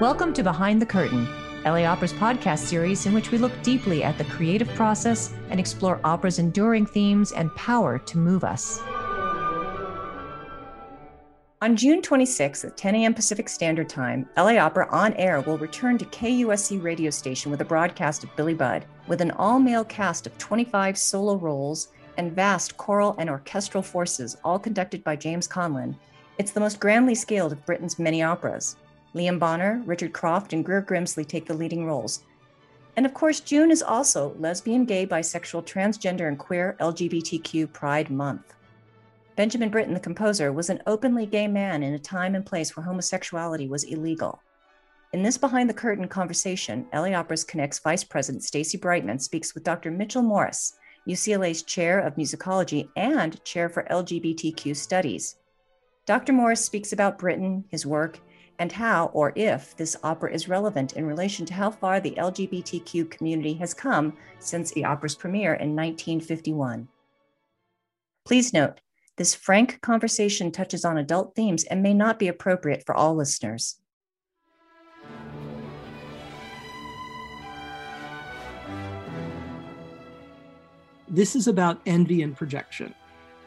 Welcome to Behind the Curtain, LA Opera's podcast series in which we look deeply at the creative process and explore opera's enduring themes and power to move us. On June 26th at 10 a.m. Pacific Standard Time, LA Opera On Air will return to KUSC radio station with a broadcast of Billy Budd, with an all male cast of 25 solo roles and vast choral and orchestral forces, all conducted by James Conlon. It's the most grandly scaled of Britten's many operas. Liam Bonner, Richard Croft, and Greer Grimsley take the leading roles. And of course, June is also lesbian, gay, bisexual, transgender, and queer LGBTQ Pride Month. Benjamin Britten, the composer, was an openly gay man in a time and place where homosexuality was illegal. In this behind the curtain conversation, LA Opera's Connects Vice President Stacy Brightman speaks with Dr. Mitchell Morris, UCLA's Chair of Musicology and Chair for LGBTQ Studies. Dr. Morris speaks about Britten, his work, and how or if this opera is relevant in relation to how far the LGBTQ community has come since the opera's premiere in 1951. Please note, this frank conversation touches on adult themes and may not be appropriate for all listeners. This is about envy and projection.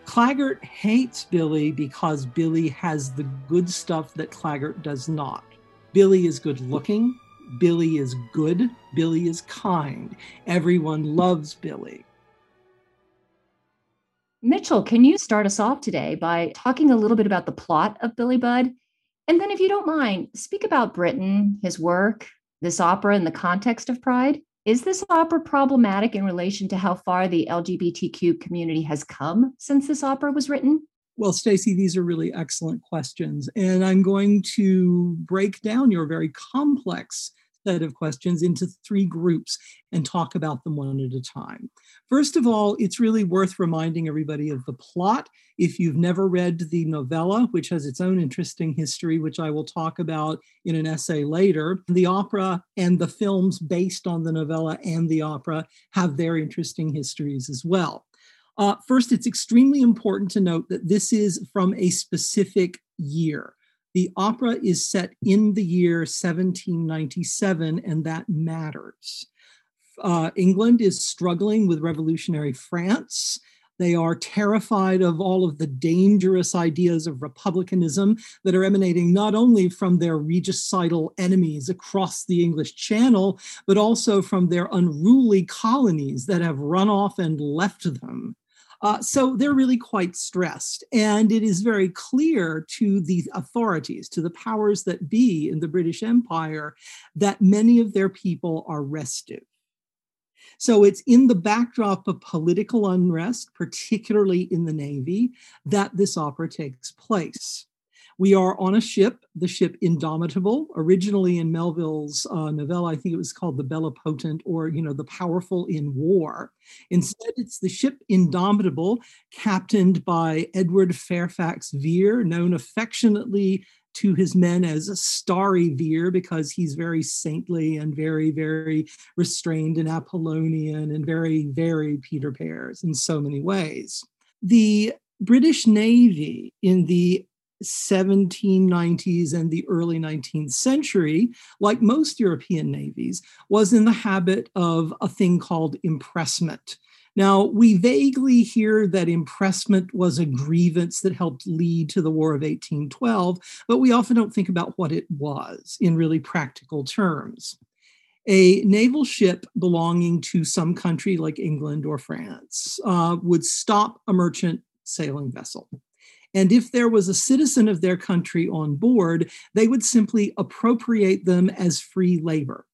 Claggart hates Billy because Billy has the good stuff that Claggart does not. Billy is good looking. Billy is good. Billy is kind. Everyone loves Billy. Mitchell, can you start us off today by talking a little bit about the plot of Billy Budd? And then, if you don't mind, speak about Britten, his work, this opera in the context of Pride. Is this opera problematic in relation to how far the LGBTQ community has come since this opera was written? Well, Stacy, these are really excellent questions. And I'm going to break down your very complex set of questions into three groups and talk about them one at a time. First of all, it's really worth reminding everybody of the plot. If you've never read the novella, which has its own interesting history, which I will talk about in an essay later, the opera and the films based on the novella and the opera have their interesting histories as well. Uh, first, it's extremely important to note that this is from a specific year. The opera is set in the year 1797, and that matters. Uh, England is struggling with revolutionary France. They are terrified of all of the dangerous ideas of republicanism that are emanating not only from their regicidal enemies across the English Channel, but also from their unruly colonies that have run off and left them. Uh, so they're really quite stressed. And it is very clear to the authorities, to the powers that be in the British Empire, that many of their people are restive. So it's in the backdrop of political unrest, particularly in the Navy, that this opera takes place. We are on a ship, the ship Indomitable, originally in Melville's uh, novella, I think it was called the Bellipotent or, you know, the powerful in war. Instead, it's the ship Indomitable, captained by Edward Fairfax Vere, known affectionately to his men as starry Vere because he's very saintly and very, very restrained and Apollonian and very, very Peter Pears in so many ways. The British Navy in the 1790s and the early 19th century, like most European navies, was in the habit of a thing called impressment. Now, we vaguely hear that impressment was a grievance that helped lead to the War of 1812, but we often don't think about what it was in really practical terms. A naval ship belonging to some country like England or France uh, would stop a merchant sailing vessel. And if there was a citizen of their country on board, they would simply appropriate them as free labor.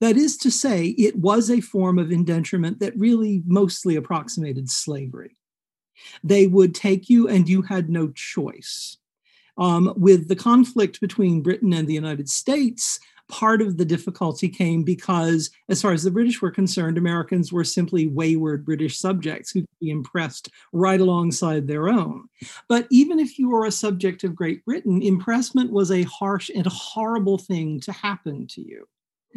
That is to say, it was a form of indenturement that really mostly approximated slavery. They would take you, and you had no choice. Um, with the conflict between Britain and the United States, part of the difficulty came because, as far as the British were concerned, Americans were simply wayward British subjects who could be impressed right alongside their own. But even if you were a subject of Great Britain, impressment was a harsh and horrible thing to happen to you.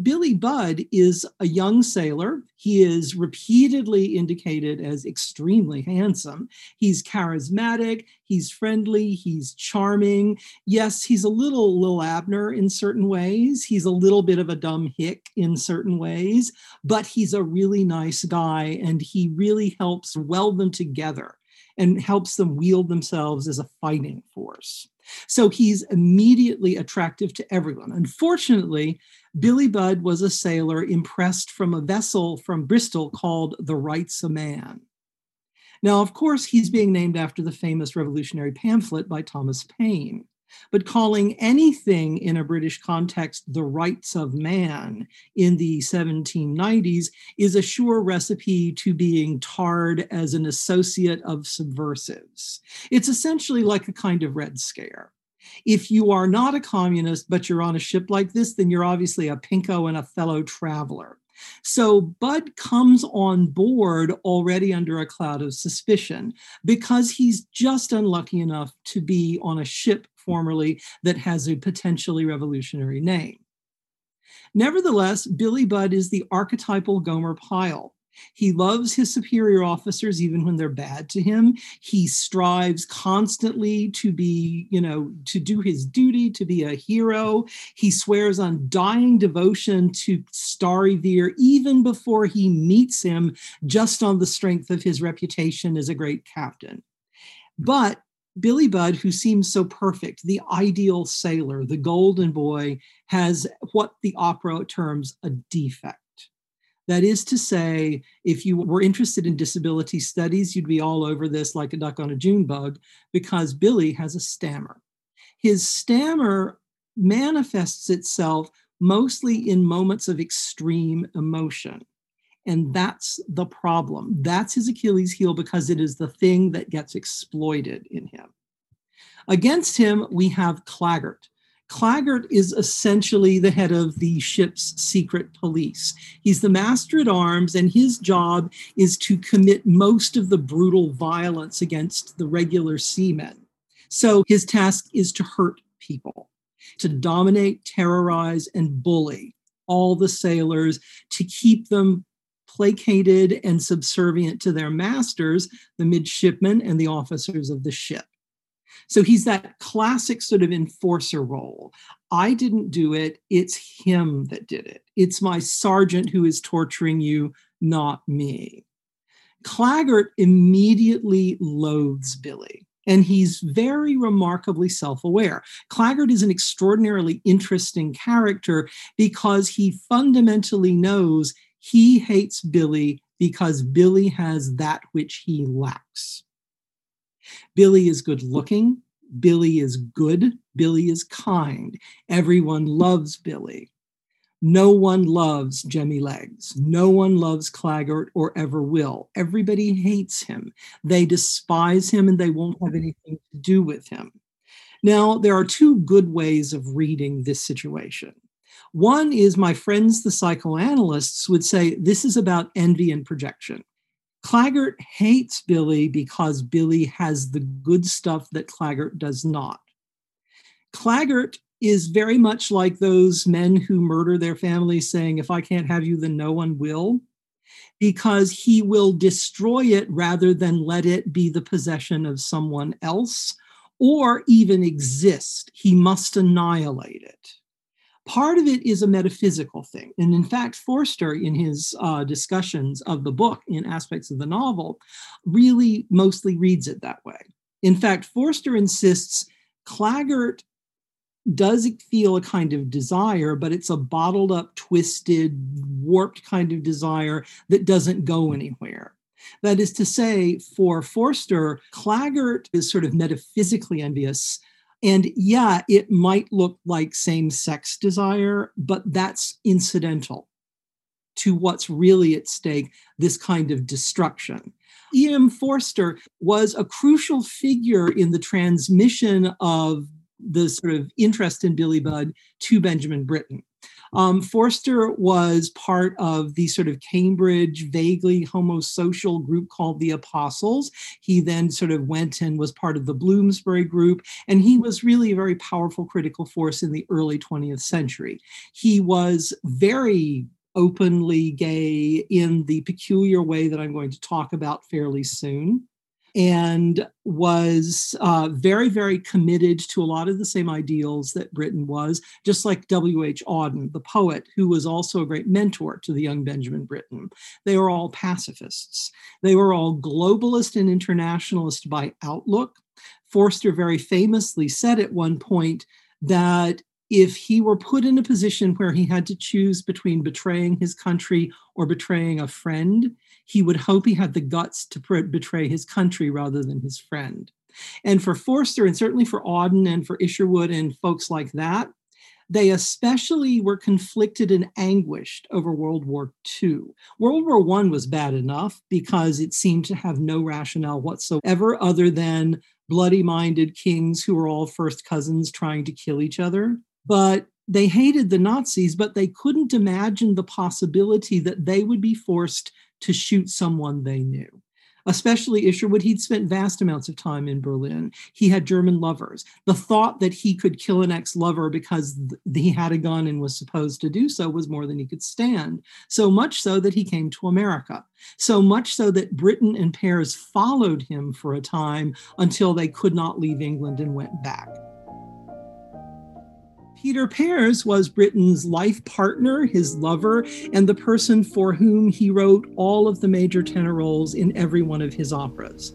Billy Budd is a young sailor. He is repeatedly indicated as extremely handsome. He's charismatic, he's friendly, he's charming. Yes, he's a little Lil Abner in certain ways. He's a little bit of a dumb hick in certain ways, but he's a really nice guy and he really helps weld them together and helps them wield themselves as a fighting force. So he's immediately attractive to everyone. Unfortunately, Billy Budd was a sailor impressed from a vessel from Bristol called the Rights of Man. Now, of course, he's being named after the famous revolutionary pamphlet by Thomas Paine. But calling anything in a British context the rights of man in the 1790s is a sure recipe to being tarred as an associate of subversives. It's essentially like a kind of Red Scare. If you are not a communist, but you're on a ship like this, then you're obviously a pinko and a fellow traveler. So Budd comes on board already under a cloud of suspicion because he's just unlucky enough to be on a ship formerly that has a potentially revolutionary name. Nevertheless, Billy Budd is the archetypal Gomer Pyle. He loves his superior officers even when they're bad to him. He strives constantly to be, you know, to do his duty, to be a hero. He swears undying devotion to Starry Vere, even before he meets him, just on the strength of his reputation as a great captain. But Billy Budd, who seems so perfect, the ideal sailor, the golden boy, has what the opera terms a defect. That is to say, if you were interested in disability studies, you'd be all over this like a duck on a June bug because Billy has a stammer. His stammer manifests itself mostly in moments of extreme emotion. And that's the problem. That's his Achilles heel because it is the thing that gets exploited in him. Against him, we have Claggart. Claggart is essentially the head of the ship's secret police. He's the master at arms, and his job is to commit most of the brutal violence against the regular seamen. So his task is to hurt people, to dominate, terrorize, and bully all the sailors, to keep them placated and subservient to their masters, the midshipmen and the officers of the ship. So he's that classic sort of enforcer role. I didn't do it, it's him that did it. It's my sergeant who is torturing you, not me. Claggart immediately loathes Billy and he's very remarkably self aware. Claggart is an extraordinarily interesting character because he fundamentally knows he hates Billy because Billy has that which he lacks. Billy is good looking. Billy is good. Billy is kind. Everyone loves Billy. No one loves Jemmy Legs. No one loves Claggart or ever will. Everybody hates him. They despise him and they won't have anything to do with him. Now, there are two good ways of reading this situation. One is my friends, the psychoanalysts, would say this is about envy and projection. Claggart hates Billy because Billy has the good stuff that Claggart does not. Claggart is very much like those men who murder their families, saying, If I can't have you, then no one will, because he will destroy it rather than let it be the possession of someone else or even exist. He must annihilate it. Part of it is a metaphysical thing. And in fact, Forster, in his uh, discussions of the book in aspects of the novel, really mostly reads it that way. In fact, Forster insists Claggart does feel a kind of desire, but it's a bottled up, twisted, warped kind of desire that doesn't go anywhere. That is to say, for Forster, Claggart is sort of metaphysically envious and yeah, it might look like same sex desire, but that's incidental to what's really at stake this kind of destruction. E.M. Forster was a crucial figure in the transmission of the sort of interest in Billy Budd to Benjamin Britten. Um, Forster was part of the sort of Cambridge, vaguely homosocial group called the Apostles. He then sort of went and was part of the Bloomsbury group, and he was really a very powerful critical force in the early 20th century. He was very openly gay in the peculiar way that I'm going to talk about fairly soon and was uh, very, very committed to a lot of the same ideals that Britten was, just like W.H. Auden, the poet, who was also a great mentor to the young Benjamin Britten. They were all pacifists. They were all globalist and internationalist by outlook. Forster very famously said at one point that if he were put in a position where he had to choose between betraying his country or betraying a friend, he would hope he had the guts to betray his country rather than his friend. And for Forster, and certainly for Auden and for Isherwood and folks like that, they especially were conflicted and anguished over World War II. World War I was bad enough because it seemed to have no rationale whatsoever other than bloody minded kings who were all first cousins trying to kill each other. But they hated the Nazis, but they couldn't imagine the possibility that they would be forced to shoot someone they knew. Especially Isherwood, he'd spent vast amounts of time in Berlin. He had German lovers. The thought that he could kill an ex lover because th- he had a gun and was supposed to do so was more than he could stand. So much so that he came to America. So much so that Britten and Pears followed him for a time until they could not leave England and went back. Peter Pears was Britten's life partner, his lover, and the person for whom he wrote all of the major tenor roles in every one of his operas.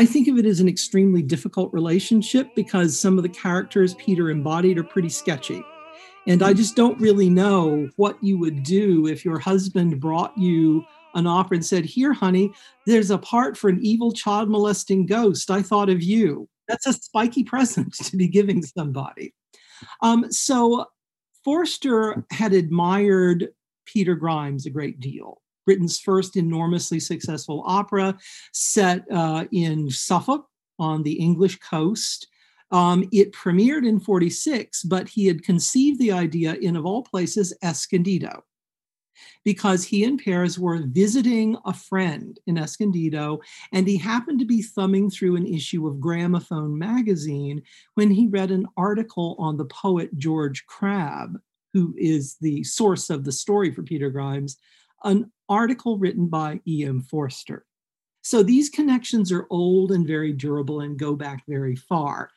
I think of it as an extremely difficult relationship because some of the characters Peter embodied are pretty sketchy. And I just don't really know what you would do if your husband brought you an opera and said, Here, honey, there's a part for an evil child molesting ghost. I thought of you. That's a spiky present to be giving somebody. Um, so Forster had admired Peter Grimes a great deal. Britten's first enormously successful opera set uh, in Suffolk on the English coast. Um, it premiered in 46, but he had conceived the idea in, of all places, Escondido, because he and Pears were visiting a friend in Escondido, and he happened to be thumbing through an issue of Gramophone magazine when he read an article on the poet George Crabbe, who is the source of the story for Peter Grimes, an article written by E.M. Forster. So these connections are old and very durable and go back very far.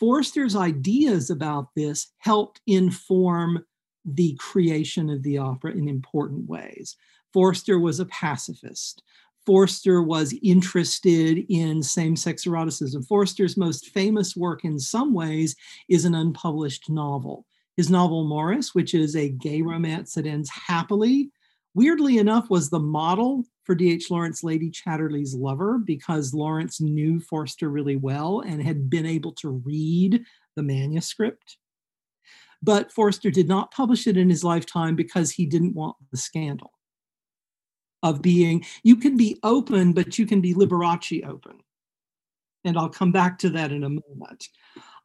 Forster's ideas about this helped inform the creation of the opera in important ways. Forster was a pacifist. Forster was interested in same sex eroticism. Forster's most famous work, in some ways, is an unpublished novel. His novel Maurice, which is a gay romance that ends happily, weirdly enough, was the model for D.H. Lawrence Lady Chatterley's Lover because Lawrence knew Forster really well and had been able to read the manuscript. But Forster did not publish it in his lifetime because he didn't want the scandal of being, you can be open, but you can be Liberace open. And I'll come back to that in a moment.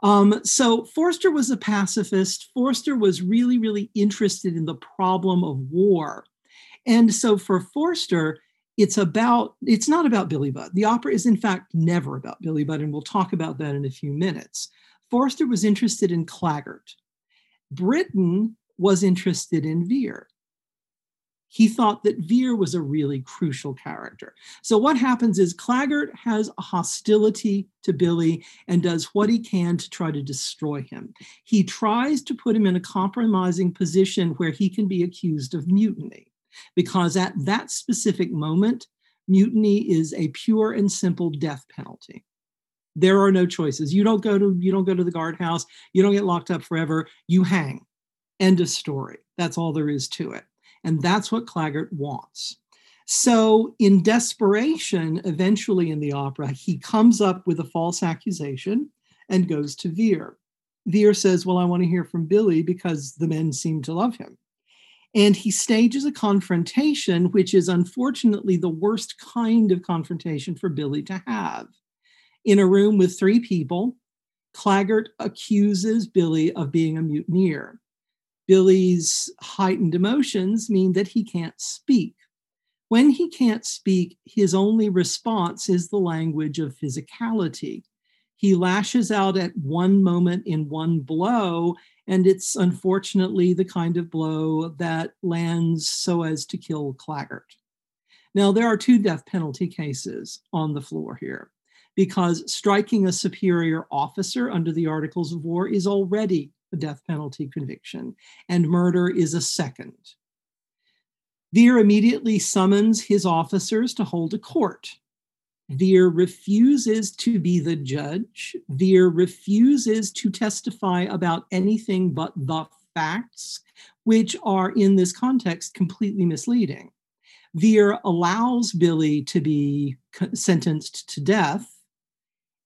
Um, so Forster was a pacifist. Forster was really, really interested in the problem of war and so for Forster, it's about it's not about Billy Budd. The opera is in fact never about Billy Budd, and we'll talk about that in a few minutes. Forster was interested in Claggart. Britten was interested in Vere. He thought that Vere was a really crucial character. So what happens is Claggart has a hostility to Billy and does what he can to try to destroy him. He tries to put him in a compromising position where he can be accused of mutiny because at that specific moment, mutiny is a pure and simple death penalty. There are no choices. You don't go to you don't go to the guardhouse. You don't get locked up forever. You hang. End of story. That's all there is to it. And that's what Claggart wants. So, in desperation, eventually in the opera, he comes up with a false accusation and goes to Vere. Vere says, Well, I want to hear from Billy because the men seem to love him. And he stages a confrontation, which is unfortunately the worst kind of confrontation for Billy to have. In a room with three people, Claggart accuses Billy of being a mutineer. Billy's heightened emotions mean that he can't speak. When he can't speak, his only response is the language of physicality. He lashes out at one moment in one blow, and it's unfortunately the kind of blow that lands so as to kill Claggart. Now, there are two death penalty cases on the floor here because striking a superior officer under the Articles of War is already a death penalty conviction, and murder is a second. Vere immediately summons his officers to hold a court. Vere refuses to be the judge. Vere refuses to testify about anything but the facts, which are in this context completely misleading. Vere allows Billy to be sentenced to death,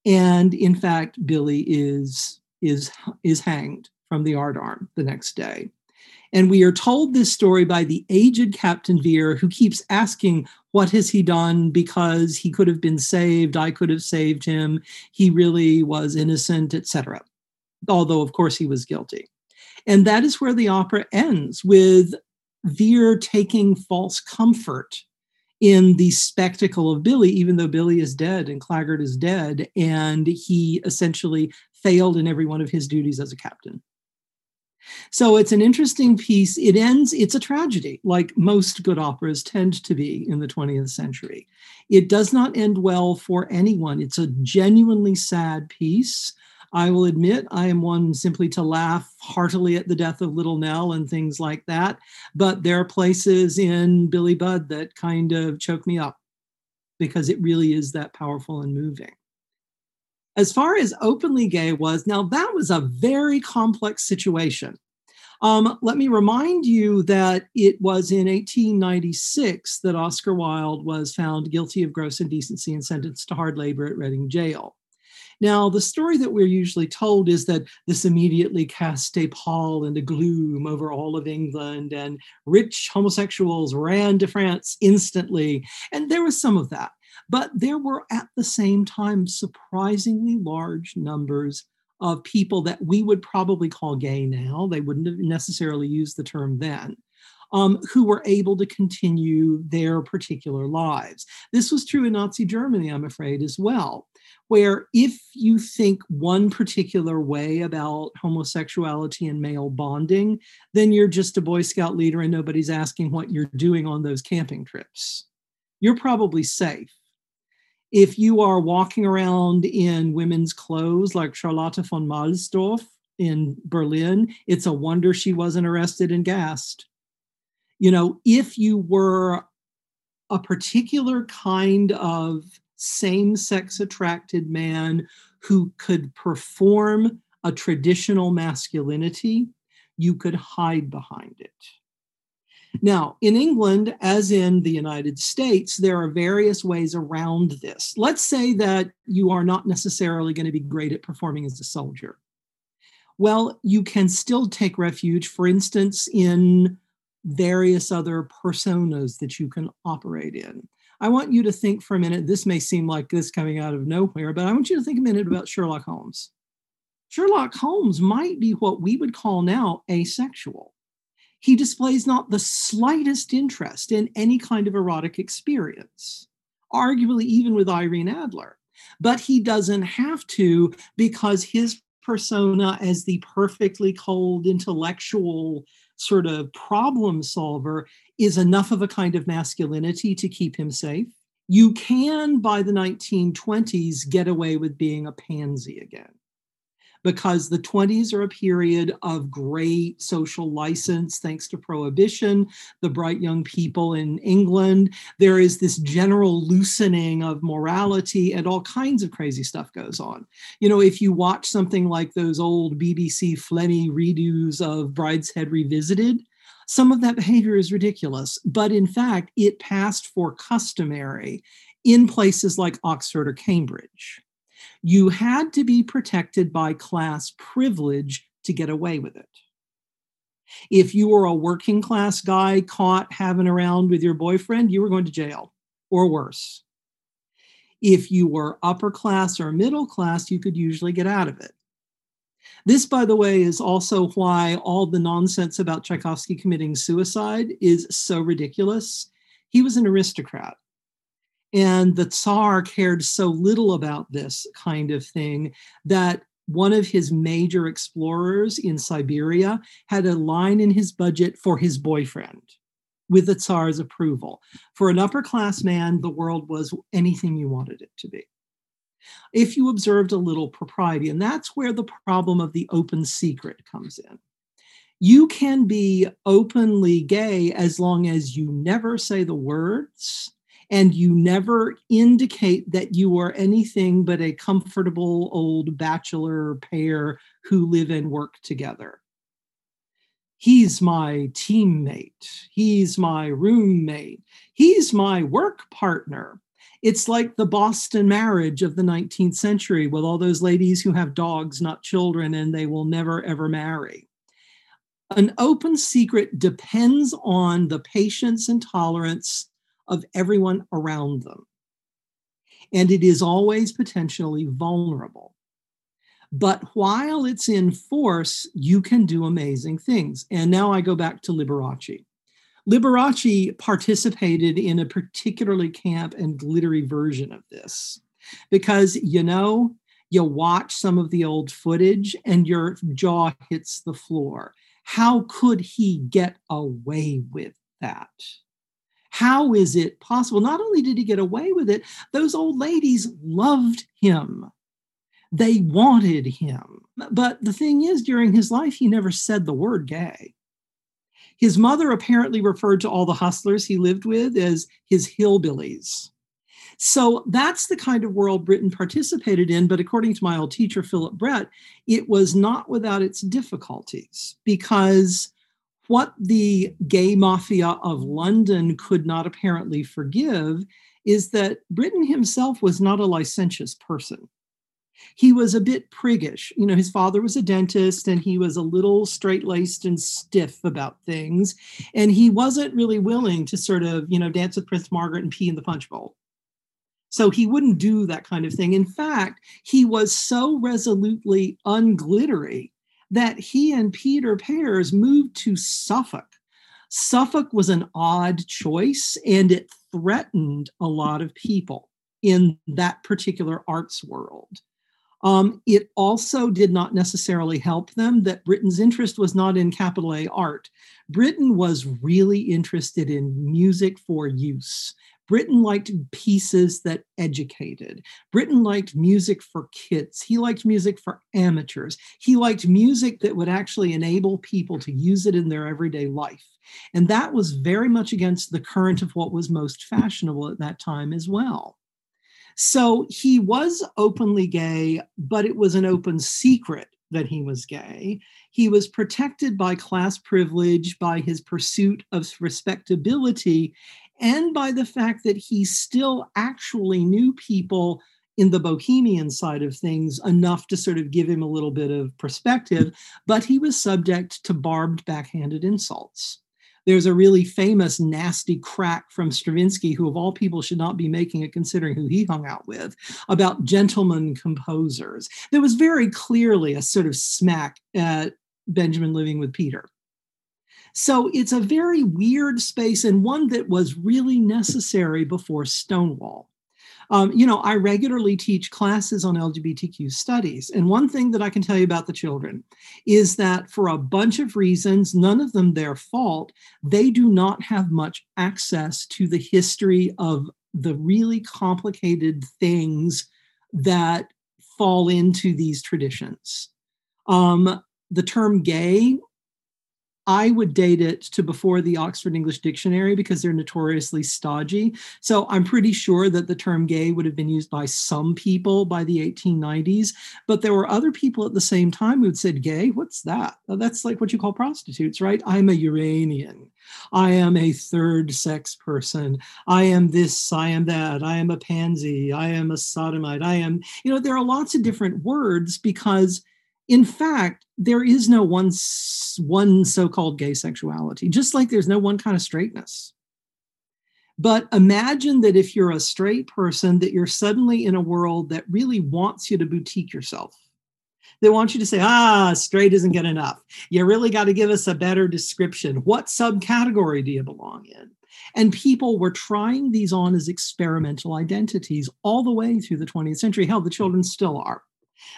and in fact, Billy is is is hanged from the yardarm the next day. And we are told this story by the aged Captain Vere, who keeps asking, What has he done? Because he could have been saved. I could have saved him. He really was innocent, etc. Although, of course, he was guilty. And that is where the opera ends with Vere taking false comfort in the spectacle of Billy, even though Billy is dead and Claggart is dead, and he essentially failed in every one of his duties as a captain. So it's an interesting piece. It ends, it's a tragedy, like most good operas tend to be in the 20th century. It does not end well for anyone. It's a genuinely sad piece. I will admit I am one simply to laugh heartily at the death of Little Nell and things like that. But there are places in Billy Budd that kind of choke me up because it really is that powerful and moving. As far as openly gay was, now that was a very complex situation. Um, let me remind you that it was in 1896 that Oscar Wilde was found guilty of gross indecency and sentenced to hard labor at Reading Jail. Now, the story that we're usually told is that this immediately cast a pall and a gloom over all of England, and rich homosexuals ran to France instantly. And there was some of that. But there were at the same time surprisingly large numbers of people that we would probably call gay now. They wouldn't have necessarily used the term then. Um, who were able to continue their particular lives. This was true in Nazi Germany, I'm afraid, as well, where if you think one particular way about homosexuality and male bonding, then you're just a Boy Scout leader and nobody's asking what you're doing on those camping trips. You're probably safe if you are walking around in women's clothes like Charlotte von Mahlsdorf in Berlin, it's a wonder she wasn't arrested and gassed. You know, if you were a particular kind of same sex attracted man who could perform a traditional masculinity, you could hide behind it. Now, in England, as in the United States, there are various ways around this. Let's say that you are not necessarily going to be great at performing as a soldier. Well, you can still take refuge, for instance, in various other personas that you can operate in. I want you to think for a minute, this may seem like this coming out of nowhere, but I want you to think a minute about Sherlock Holmes. Sherlock Holmes might be what we would call now asexual he displays not the slightest interest in any kind of erotic experience, arguably even with Irene Adler. But he doesn't have to because his persona as the perfectly cold intellectual sort of problem solver is enough of a kind of masculinity to keep him safe. You can, by the 1920s, get away with being a pansy again. Because the 20s are a period of great social license thanks to prohibition, the bright young people in England. There is this general loosening of morality, and all kinds of crazy stuff goes on. You know, if you watch something like those old BBC Flemmy redos of Brideshead Revisited, some of that behavior is ridiculous, but in fact, it passed for customary in places like Oxford or Cambridge you had to be protected by class privilege to get away with it. If you were a working class guy caught having around with your boyfriend, you were going to jail or worse. If you were upper class or middle class, you could usually get out of it. This, by the way, is also why all the nonsense about Tchaikovsky committing suicide is so ridiculous. He was an aristocrat. And the Tsar cared so little about this kind of thing that one of his major explorers in Siberia had a line in his budget for his boyfriend with the Tsar's approval. For an upper class man, the world was anything you wanted it to be. If you observed a little propriety, and that's where the problem of the open secret comes in. You can be openly gay as long as you never say the words and you never indicate that you are anything but a comfortable old bachelor pair who live and work together. He's my teammate. He's my roommate. He's my work partner. It's like the Boston marriage of the 19th century with all those ladies who have dogs, not children, and they will never ever marry. An open secret depends on the patience and tolerance of everyone around them. And it is always potentially vulnerable. But while it's in force, you can do amazing things. And now I go back to Liberace. Liberace participated in a particularly camp and glittery version of this because, you know, you watch some of the old footage and your jaw hits the floor. How could he get away with that? How is it possible? Not only did he get away with it, those old ladies loved him. They wanted him. But the thing is, during his life, he never said the word gay. His mother apparently referred to all the hustlers he lived with as his hillbillies. So that's the kind of world Britten participated in. But according to my old teacher, Philip Brett, it was not without its difficulties because what the gay mafia of London could not apparently forgive is that Britten himself was not a licentious person. He was a bit priggish. You know, his father was a dentist and he was a little straight laced and stiff about things. And he wasn't really willing to sort of, you know, dance with Prince Margaret and pee in the punch bowl. So he wouldn't do that kind of thing. In fact, he was so resolutely unglittery that he and Peter Pears moved to Suffolk. Suffolk was an odd choice and it threatened a lot of people in that particular arts world. Um, it also did not necessarily help them that Britten's interest was not in capital A art. Britten was really interested in music for use. Britten liked pieces that educated. Britten liked music for kids. He liked music for amateurs. He liked music that would actually enable people to use it in their everyday life. And that was very much against the current of what was most fashionable at that time as well. So he was openly gay, but it was an open secret that he was gay. He was protected by class privilege, by his pursuit of respectability, and by the fact that he still actually knew people in the bohemian side of things enough to sort of give him a little bit of perspective, but he was subject to barbed backhanded insults. There's a really famous nasty crack from Stravinsky, who of all people should not be making it considering who he hung out with, about gentlemen composers. There was very clearly a sort of smack at Benjamin living with Peter. So it's a very weird space and one that was really necessary before Stonewall. Um, you know, I regularly teach classes on LGBTQ studies. And one thing that I can tell you about the children is that for a bunch of reasons, none of them their fault, they do not have much access to the history of the really complicated things that fall into these traditions. Um, the term gay I would date it to before the Oxford English Dictionary because they're notoriously stodgy. So I'm pretty sure that the term gay would have been used by some people by the 1890s, but there were other people at the same time who'd said, Gay, what's that? Well, that's like what you call prostitutes, right? I'm a Uranian. I am a third sex person. I am this, I am that. I am a pansy. I am a sodomite. I am, you know, there are lots of different words because in fact, there is no one, one so called gay sexuality, just like there's no one kind of straightness. But imagine that if you're a straight person, that you're suddenly in a world that really wants you to boutique yourself. They want you to say, ah, straight isn't good enough. You really got to give us a better description. What subcategory do you belong in? And people were trying these on as experimental identities all the way through the 20th century. Hell, the children still are.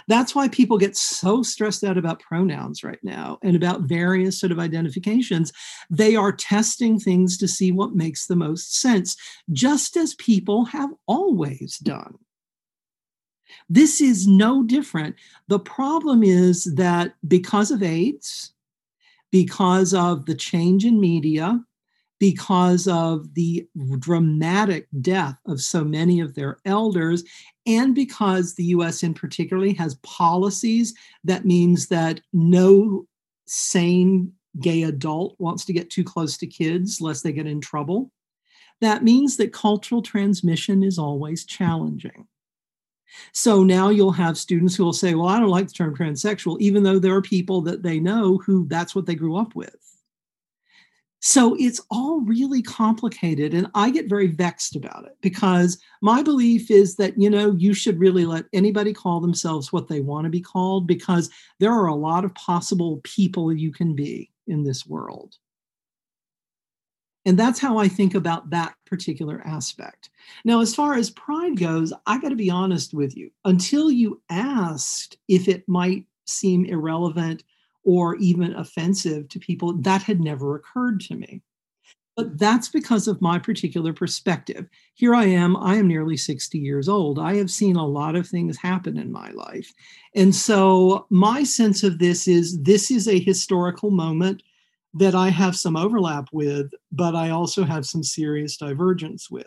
That's why people get so stressed out about pronouns right now and about various sort of identifications. They are testing things to see what makes the most sense, just as people have always done. This is no different. The problem is that because of AIDS, because of the change in media, because of the dramatic death of so many of their elders, and because the US in particularly has policies that means that no sane gay adult wants to get too close to kids lest they get in trouble. That means that cultural transmission is always challenging. So now you'll have students who will say, Well, I don't like the term transsexual, even though there are people that they know who that's what they grew up with. So it's all really complicated. And I get very vexed about it because my belief is that, you know, you should really let anybody call themselves what they want to be called because there are a lot of possible people you can be in this world. And that's how I think about that particular aspect. Now, as far as pride goes, I got to be honest with you. Until you asked if it might seem irrelevant or even offensive to people, that had never occurred to me. But that's because of my particular perspective. Here I am, I am nearly 60 years old. I have seen a lot of things happen in my life. And so my sense of this is this is a historical moment that I have some overlap with, but I also have some serious divergence with.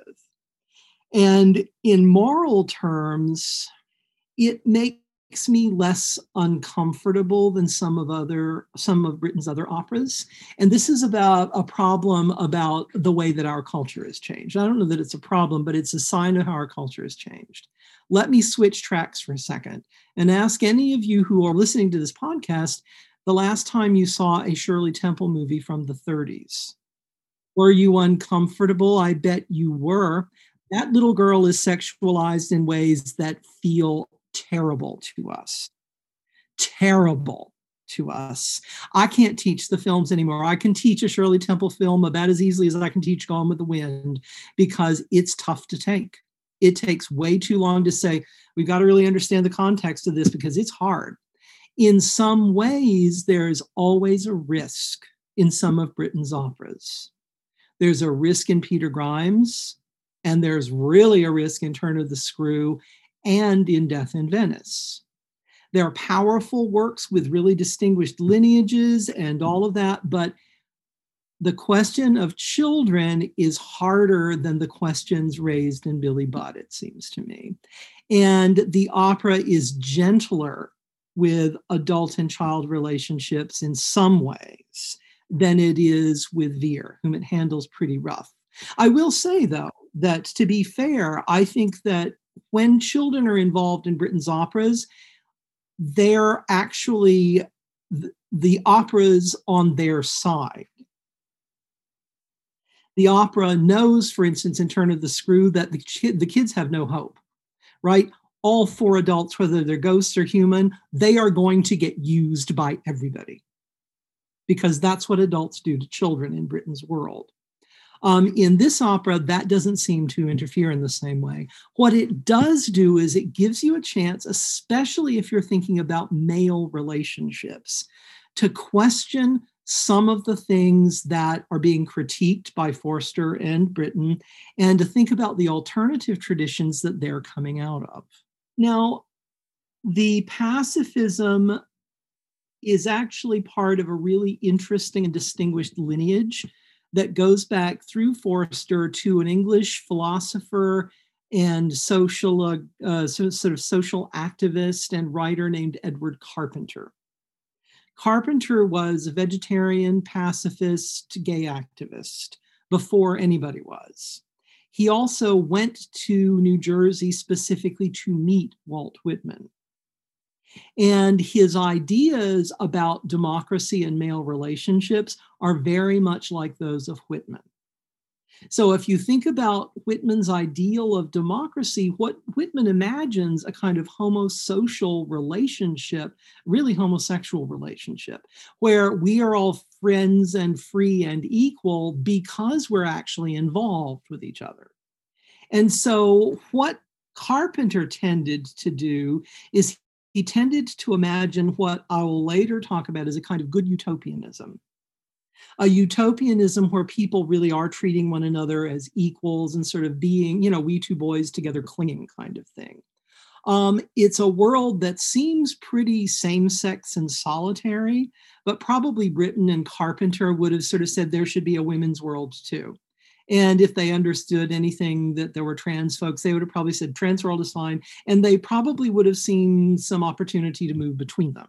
And in moral terms, it makes makes me less uncomfortable than some of other some of Britten's other operas. And this is about a problem about the way that our culture has changed. I don't know that it's a problem but it's a sign of how our culture has changed. Let me switch tracks for a second and ask any of you who are listening to this podcast the last time you saw a shirley temple movie from the 30s were you uncomfortable? I bet you were. That little girl is sexualized in ways that feel terrible to us. Terrible to us. I can't teach the films anymore. I can teach a Shirley Temple film about as easily as I can teach Gone with the Wind because it's tough to take. It takes way too long to say, we've got to really understand the context of this because it's hard. In some ways, there's always a risk in some of Britten's operas. There's a risk in Peter Grimes, and there's really a risk in Turn of the Screw, and in Death in Venice. There are powerful works with really distinguished lineages and all of that, but the question of children is harder than the questions raised in Billy Budd, it seems to me. And the opera is gentler with adult and child relationships in some ways than it is with Vere, whom it handles pretty rough. I will say, though, that to be fair, I think that when children are involved in Britten's operas, they're actually the, the operas on their side. The opera knows, for instance, in Turn of the Screw, that the, the kids have no hope, right? All four adults, whether they're ghosts or human, they are going to get used by everybody because that's what adults do to children in Britten's world. Um, in this opera, that doesn't seem to interfere in the same way. What it does do is it gives you a chance, especially if you're thinking about male relationships, to question some of the things that are being critiqued by Forster and Britten, and to think about the alternative traditions that they're coming out of. Now, the pacifism is actually part of a really interesting and distinguished lineage that goes back through Forster to an English philosopher and social, uh, uh, sort of social activist and writer named Edward Carpenter. Carpenter was a vegetarian, pacifist, gay activist before anybody was. He also went to New Jersey specifically to meet Walt Whitman. And his ideas about democracy and male relationships are very much like those of Whitman. So, if you think about Whitman's ideal of democracy, what Whitman imagines a kind of homosocial relationship, really homosexual relationship, where we are all friends and free and equal because we're actually involved with each other. And so, what Carpenter tended to do is he tended to imagine what I will later talk about as a kind of good utopianism. A utopianism where people really are treating one another as equals and sort of being, you know, we two boys together clinging kind of thing. Um, it's a world that seems pretty same sex and solitary, but probably Britten and Carpenter would have sort of said there should be a women's world too. And if they understood anything that there were trans folks, they would have probably said trans world is fine. And they probably would have seen some opportunity to move between them.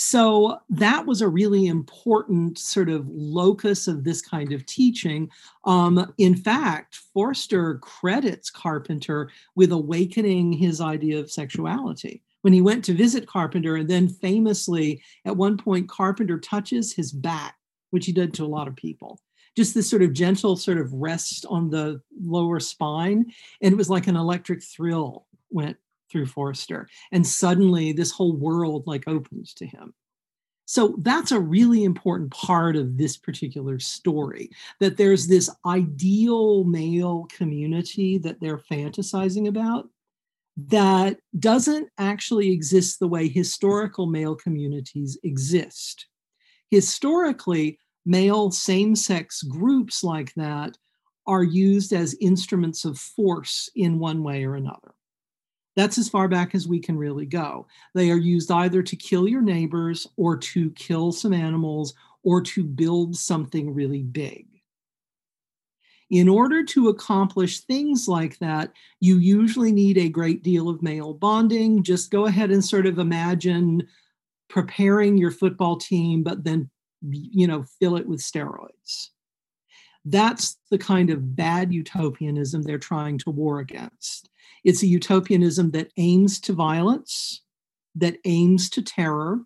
So that was a really important sort of locus of this kind of teaching. Um, in fact, Forster credits Carpenter with awakening his idea of sexuality. When he went to visit Carpenter, and then famously, at one point, Carpenter touches his back, which he did to a lot of people just this sort of gentle sort of rest on the lower spine. And it was like an electric thrill went through Forster. And suddenly this whole world like opens to him. So that's a really important part of this particular story that there's this ideal male community that they're fantasizing about that doesn't actually exist the way historical male communities exist. Historically, male same sex groups like that are used as instruments of force in one way or another. That's as far back as we can really go. They are used either to kill your neighbors or to kill some animals or to build something really big. In order to accomplish things like that, you usually need a great deal of male bonding. Just go ahead and sort of imagine preparing your football team, but then you know, fill it with steroids. That's the kind of bad utopianism they're trying to war against. It's a utopianism that aims to violence, that aims to terror,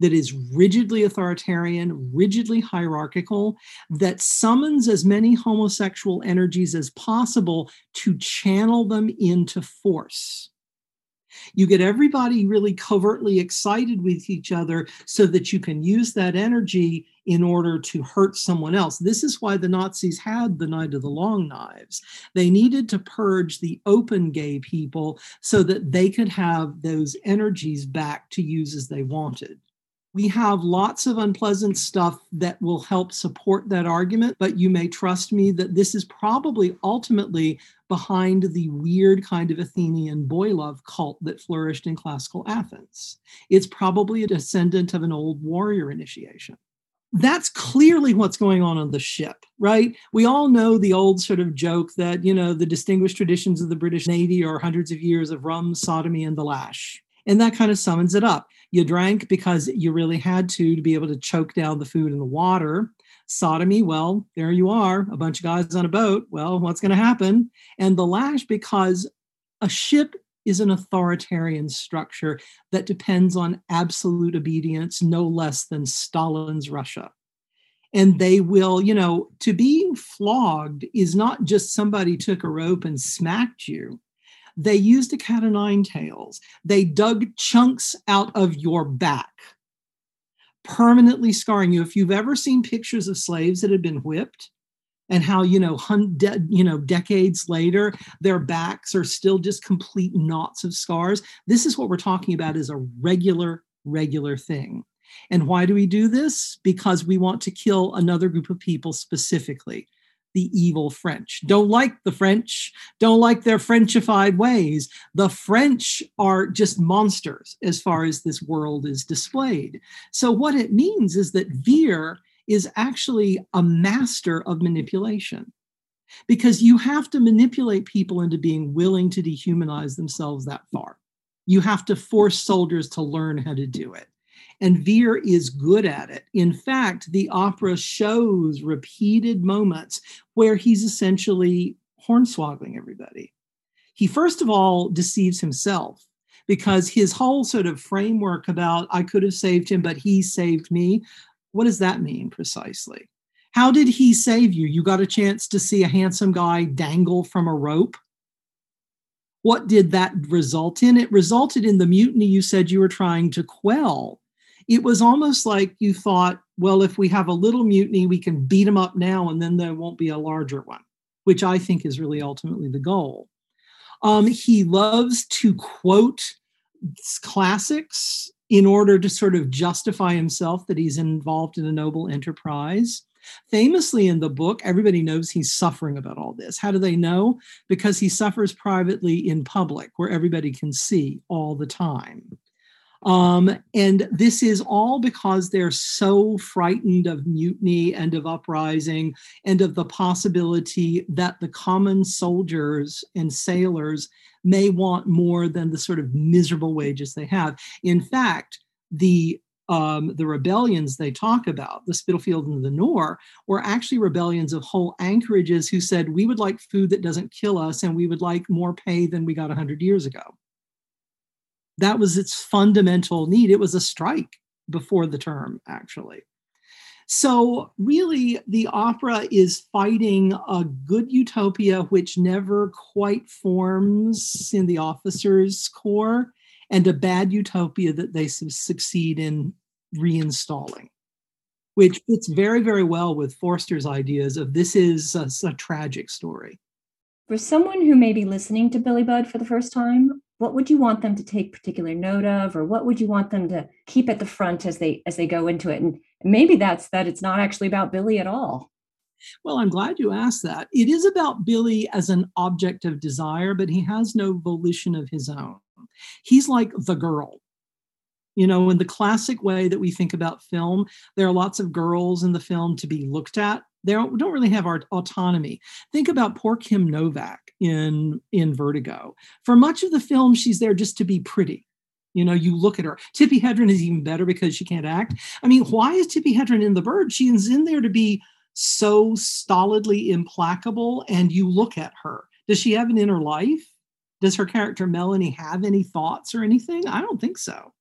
that is rigidly authoritarian, rigidly hierarchical, that summons as many homosexual energies as possible to channel them into force. You get everybody really covertly excited with each other so that you can use that energy in order to hurt someone else. This is why the Nazis had the Night of the Long Knives. They needed to purge the open gay people so that they could have those energies back to use as they wanted. We have lots of unpleasant stuff that will help support that argument, but you may trust me that this is probably ultimately behind the weird kind of Athenian boy love cult that flourished in classical Athens. It's probably a descendant of an old warrior initiation. That's clearly what's going on on the ship, right? We all know the old sort of joke that, you know, the distinguished traditions of the British Navy are hundreds of years of rum, sodomy, and the lash. And that kind of summons it up. You drank because you really had to to be able to choke down the food and the water. Sodomy, well, there you are, a bunch of guys on a boat. Well, what's going to happen? And the lash, because a ship is an authoritarian structure that depends on absolute obedience, no less than Stalin's Russia. And they will, you know, to being flogged is not just somebody took a rope and smacked you. They used a cat o' nine tails. They dug chunks out of your back, permanently scarring you. If you've ever seen pictures of slaves that had been whipped, and how you know hun- de- you know decades later their backs are still just complete knots of scars this is what we're talking about is a regular regular thing and why do we do this because we want to kill another group of people specifically the evil French. Don't like the French, don't like their Frenchified ways. The French are just monsters as far as this world is displayed. So, what it means is that Vere is actually a master of manipulation because you have to manipulate people into being willing to dehumanize themselves that far. You have to force soldiers to learn how to do it. And Vere is good at it. In fact, the opera shows repeated moments where he's essentially hornswoggling everybody. He, first of all, deceives himself because his whole sort of framework about I could have saved him, but he saved me. What does that mean precisely? How did he save you? You got a chance to see a handsome guy dangle from a rope. What did that result in? It resulted in the mutiny you said you were trying to quell it was almost like you thought, well, if we have a little mutiny, we can beat them up now and then there won't be a larger one, which I think is really ultimately the goal. Um, he loves to quote classics in order to sort of justify himself that he's involved in a noble enterprise. Famously in the book, everybody knows he's suffering about all this. How do they know? Because he suffers privately in public where everybody can see all the time. Um, and this is all because they're so frightened of mutiny and of uprising and of the possibility that the common soldiers and sailors may want more than the sort of miserable wages they have. In fact, the um, the rebellions they talk about, the Spitalfield and the Nore, were actually rebellions of whole anchorages who said, We would like food that doesn't kill us, and we would like more pay than we got 100 years ago that was its fundamental need. It was a strike before the term, actually. So, really, the opera is fighting a good utopia which never quite forms in the officers' corps, and a bad utopia that they su- succeed in reinstalling, which fits very, very well with Forster's ideas of this is a, a tragic story. For someone who may be listening to Billy Budd for the first time, what would you want them to take particular note of or what would you want them to keep at the front as they as they go into it? And maybe that's that it's not actually about billy at all. Well i'm glad you asked that. It is about billy as an object of desire but he has no volition of his own. He's like the girl. You know in the classic way that we think about film there are lots of girls in the film to be looked at they don't, really have our autonomy. Think about poor Kim Novak in in Vertigo. For much of the film, she's there just to be pretty. You know, you look at her. Tippi Hedren is even better because she can't act. I mean, why is Tippi Hedren in The Bird? She is in there to be so stolidly implacable, and you look at her. Does she have an inner life? Does her character Melanie have any thoughts or anything? I don't think so.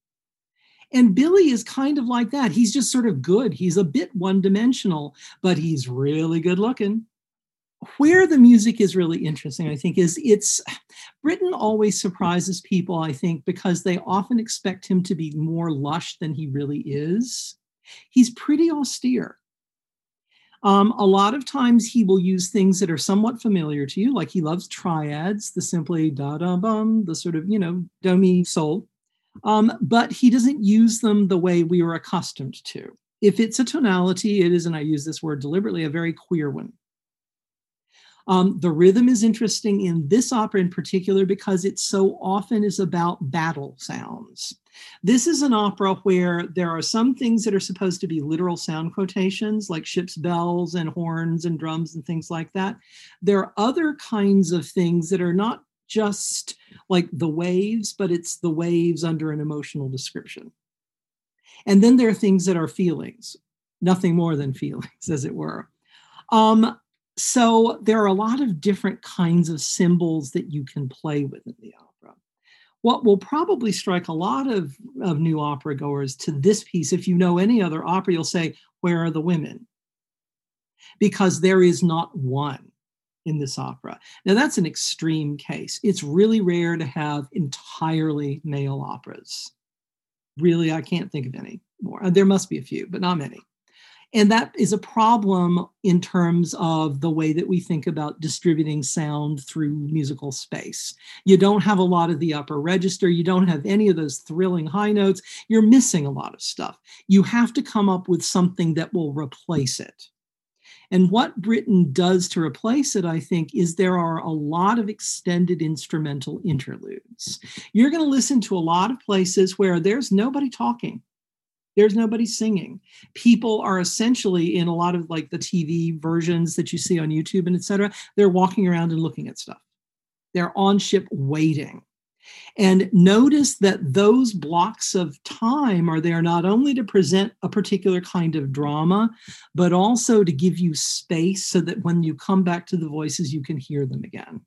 And Billy is kind of like that. He's just sort of good. He's a bit one dimensional, but he's really good looking. Where the music is really interesting, I think, is it's Britten always surprises people, I think, because they often expect him to be more lush than he really is. He's pretty austere. Um, a lot of times he will use things that are somewhat familiar to you, like he loves triads, the simply da da bum, the sort of, you know, do mi sol. Um, but he doesn't use them the way we are accustomed to. If it's a tonality, it is, and I use this word deliberately, a very queer one. Um, the rhythm is interesting in this opera in particular because it so often is about battle sounds. This is an opera where there are some things that are supposed to be literal sound quotations, like ship's bells and horns and drums and things like that. There are other kinds of things that are not just like the waves, but it's the waves under an emotional description. And then there are things that are feelings, nothing more than feelings, as it were. Um, so there are a lot of different kinds of symbols that you can play with in the opera. What will probably strike a lot of, of new opera goers to this piece, if you know any other opera, you'll say, Where are the women? Because there is not one in this opera. Now, that's an extreme case. It's really rare to have entirely male operas. Really, I can't think of any more. Uh, there must be a few, but not many. And that is a problem in terms of the way that we think about distributing sound through musical space. You don't have a lot of the upper register, you don't have any of those thrilling high notes. You're missing a lot of stuff. You have to come up with something that will replace it. And what Britten does to replace it, I think, is there are a lot of extended instrumental interludes. You're going to listen to a lot of places where there's nobody talking. There's nobody singing. People are essentially in a lot of like the TV versions that you see on YouTube and etc. They're walking around and looking at stuff. They're on ship waiting. And notice that those blocks of time are there not only to present a particular kind of drama, but also to give you space so that when you come back to the voices, you can hear them again.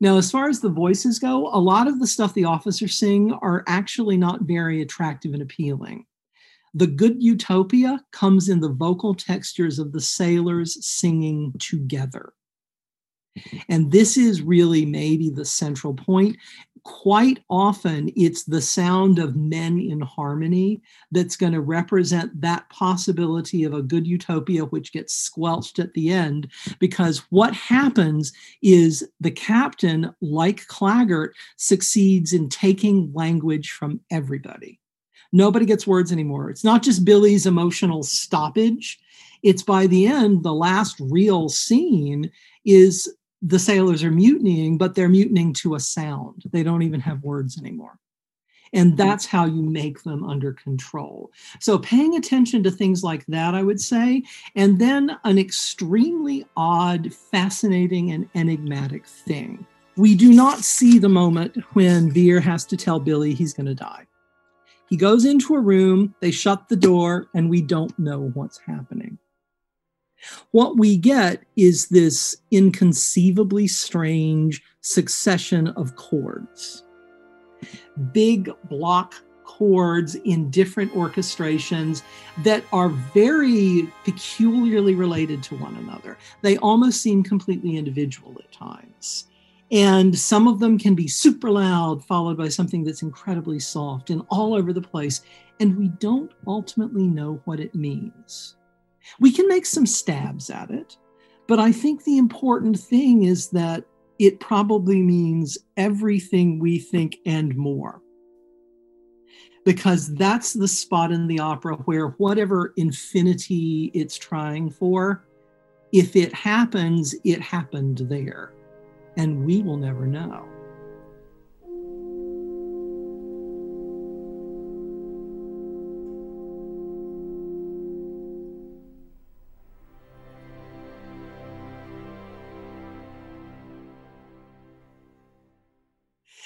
Now, as far as the voices go, a lot of the stuff the officers sing are actually not very attractive and appealing. The good utopia comes in the vocal textures of the sailors singing together. And this is really maybe the central point. Quite often it's the sound of men in harmony that's going to represent that possibility of a good utopia which gets squelched at the end because what happens is the captain like claggart succeeds in taking language from everybody. Nobody gets words anymore. It's not just billy's emotional stoppage. It's by the end the last real scene is the sailors are mutinying, but they're mutinying to a sound. They don't even have words anymore. And mm-hmm. that's how you make them under control. So, paying attention to things like that, I would say, and then an extremely odd, fascinating, and enigmatic thing. We do not see the moment when Vere has to tell Billy he's going to die. He goes into a room, they shut the door, and we don't know what's happening. What we get is this inconceivably strange succession of chords. Big block chords in different orchestrations that are very peculiarly related to one another. They almost seem completely individual at times. And some of them can be super loud, followed by something that's incredibly soft and all over the place. And we don't ultimately know what it means. We can make some stabs at it, but I think the important thing is that it probably means everything we think and more. Because that's the spot in the opera where whatever infinity it's trying for, if it happens, it happened there. And we will never know.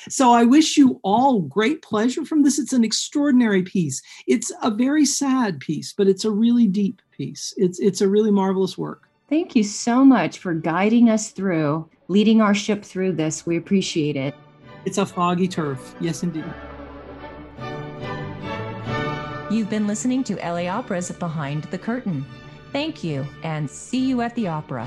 So I wish you all great pleasure from this. It's an extraordinary piece. It's a very sad piece, but it's a really deep piece. It's it's a really marvelous work. Thank you so much for guiding us through, leading our ship through this. We appreciate it. It's a foggy turf. Yes, indeed. You've been listening to LA Opera's Behind the Curtain. Thank you, and see you at the opera.